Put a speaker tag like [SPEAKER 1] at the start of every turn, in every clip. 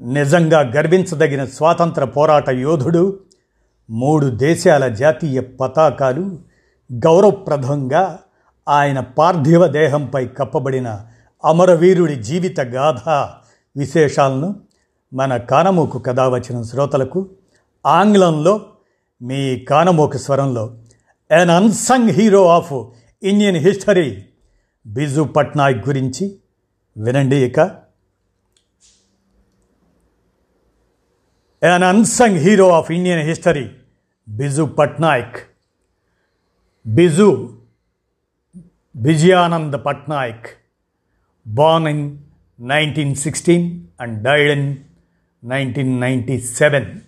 [SPEAKER 1] నిజంగా గర్వించదగిన స్వాతంత్ర పోరాట యోధుడు మూడు దేశాల జాతీయ పతాకాలు గౌరవప్రదంగా ఆయన పార్థివ దేహంపై కప్పబడిన అమరవీరుడి జీవిత గాథ విశేషాలను మన కానమూకు కథ వచ్చిన శ్రోతలకు ఆంగ్లంలో మీ కానమూకు స్వరంలో an unsung hero of Indian history Biju Patnaik గురించి వినండి ఇక. An unsung hero of Indian history, Biju Patnaik. Biju Vijayanand Patnaik, born in 1916 and died in 1997.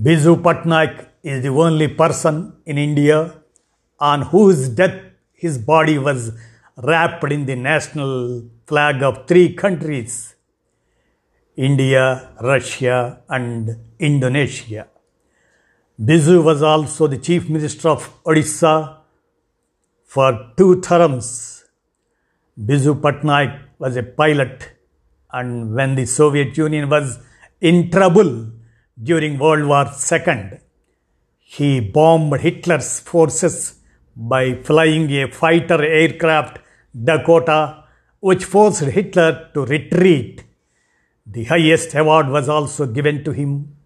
[SPEAKER 1] Biju Patnaik is the only person in India on whose death his body was wrapped in the national flag of three countries India, Russia, and Indonesia. Biju was also the Chief Minister of Odisha for two terms. Biju Patnaik was a pilot, and when the Soviet Union was in trouble during World War II, he bombed Hitler's forces by flying a fighter aircraft Dakota, which forced Hitler to retreat. The highest award was also given to him,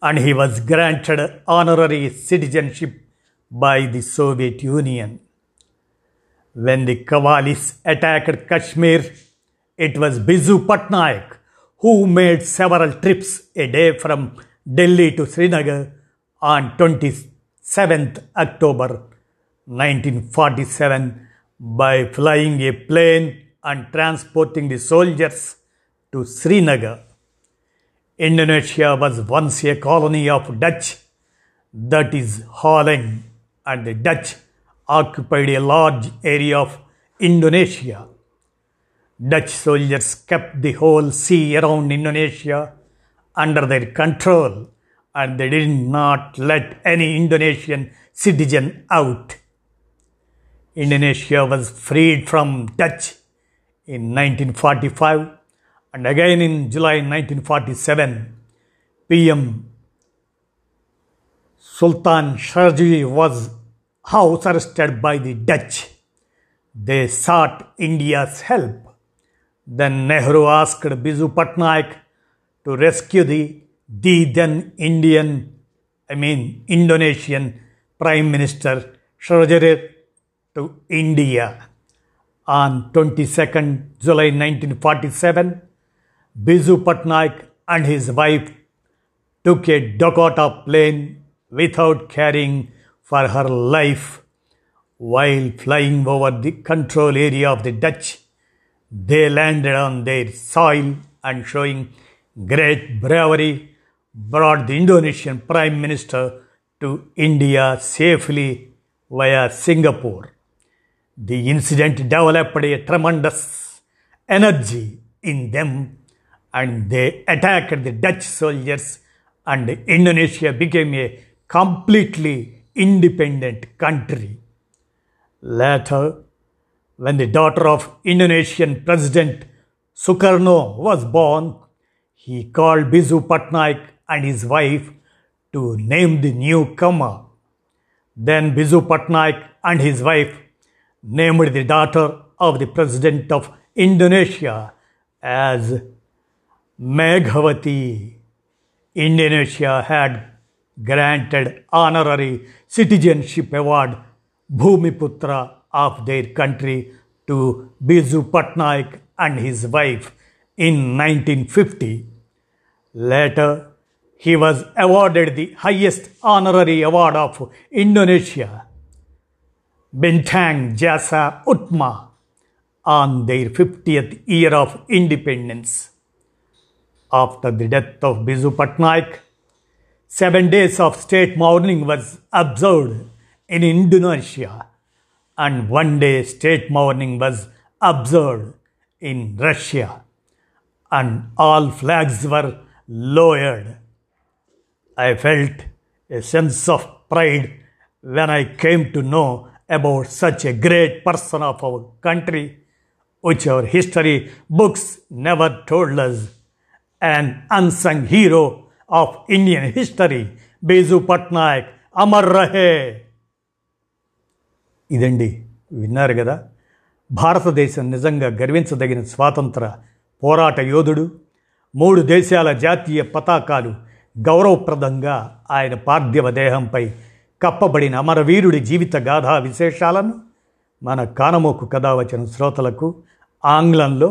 [SPEAKER 1] and he was granted honorary citizenship by the Soviet Union. When the Kavalis attacked Kashmir, it was Biju Patnaik who made several trips a day from Delhi to Srinagar on 27th October 1947 by flying a plane and transporting the soldiers to Srinagar. Indonesia was once a colony of Dutch, that is Holland, and the Dutch occupied a large area of Indonesia. Dutch soldiers kept the whole sea around Indonesia under their control and they did not let any Indonesian citizen out. Indonesia was freed from Dutch in 1945 and again in July 1947, PM Sultan Sharji was house arrested by the Dutch. They sought India's help. Then Nehru asked Biju Patnaik to rescue the, the then Indian, I mean Indonesian Prime Minister Sharjari to India. On 22nd July 1947, Biju Patnaik and his wife took a Dakota plane without caring for her life. While flying over the control area of the Dutch, they landed on their soil and showing great bravery brought the Indonesian Prime Minister to India safely via Singapore. The incident developed a tremendous energy in them and they attacked the Dutch soldiers and Indonesia became a completely independent country. Later, when the daughter of Indonesian President Sukarno was born, he called Biju Patnaik and his wife to name the newcomer. Then Biju Patnaik and his wife named the daughter of the President of Indonesia as Meghavati. Indonesia had granted honorary citizenship award Bhumiputra of their country to Biju Patnaik and his wife in 1950. Later, he was awarded the highest honorary award of Indonesia, Bintang Jasa Utma, on their 50th year of independence. After the death of Biju Patnaik, seven days of state mourning was observed in Indonesia, and one day state mourning was observed in Russia, and all flags were lowered. I felt a sense of pride when I came to know about such a great person of our country, which our history books never told us. An unsung hero of Indian history, Bizu Patnaik, Amar Rahe. ఇదండి విన్నారు కదా భారతదేశం నిజంగా గర్వించదగిన స్వాతంత్ర పోరాట యోధుడు మూడు దేశాల జాతీయ పతాకాలు గౌరవప్రదంగా ఆయన పార్థివ దేహంపై కప్పబడిన అమరవీరుడి జీవిత గాథా విశేషాలను మన కానమోకు కథ వచ్చిన శ్రోతలకు ఆంగ్లంలో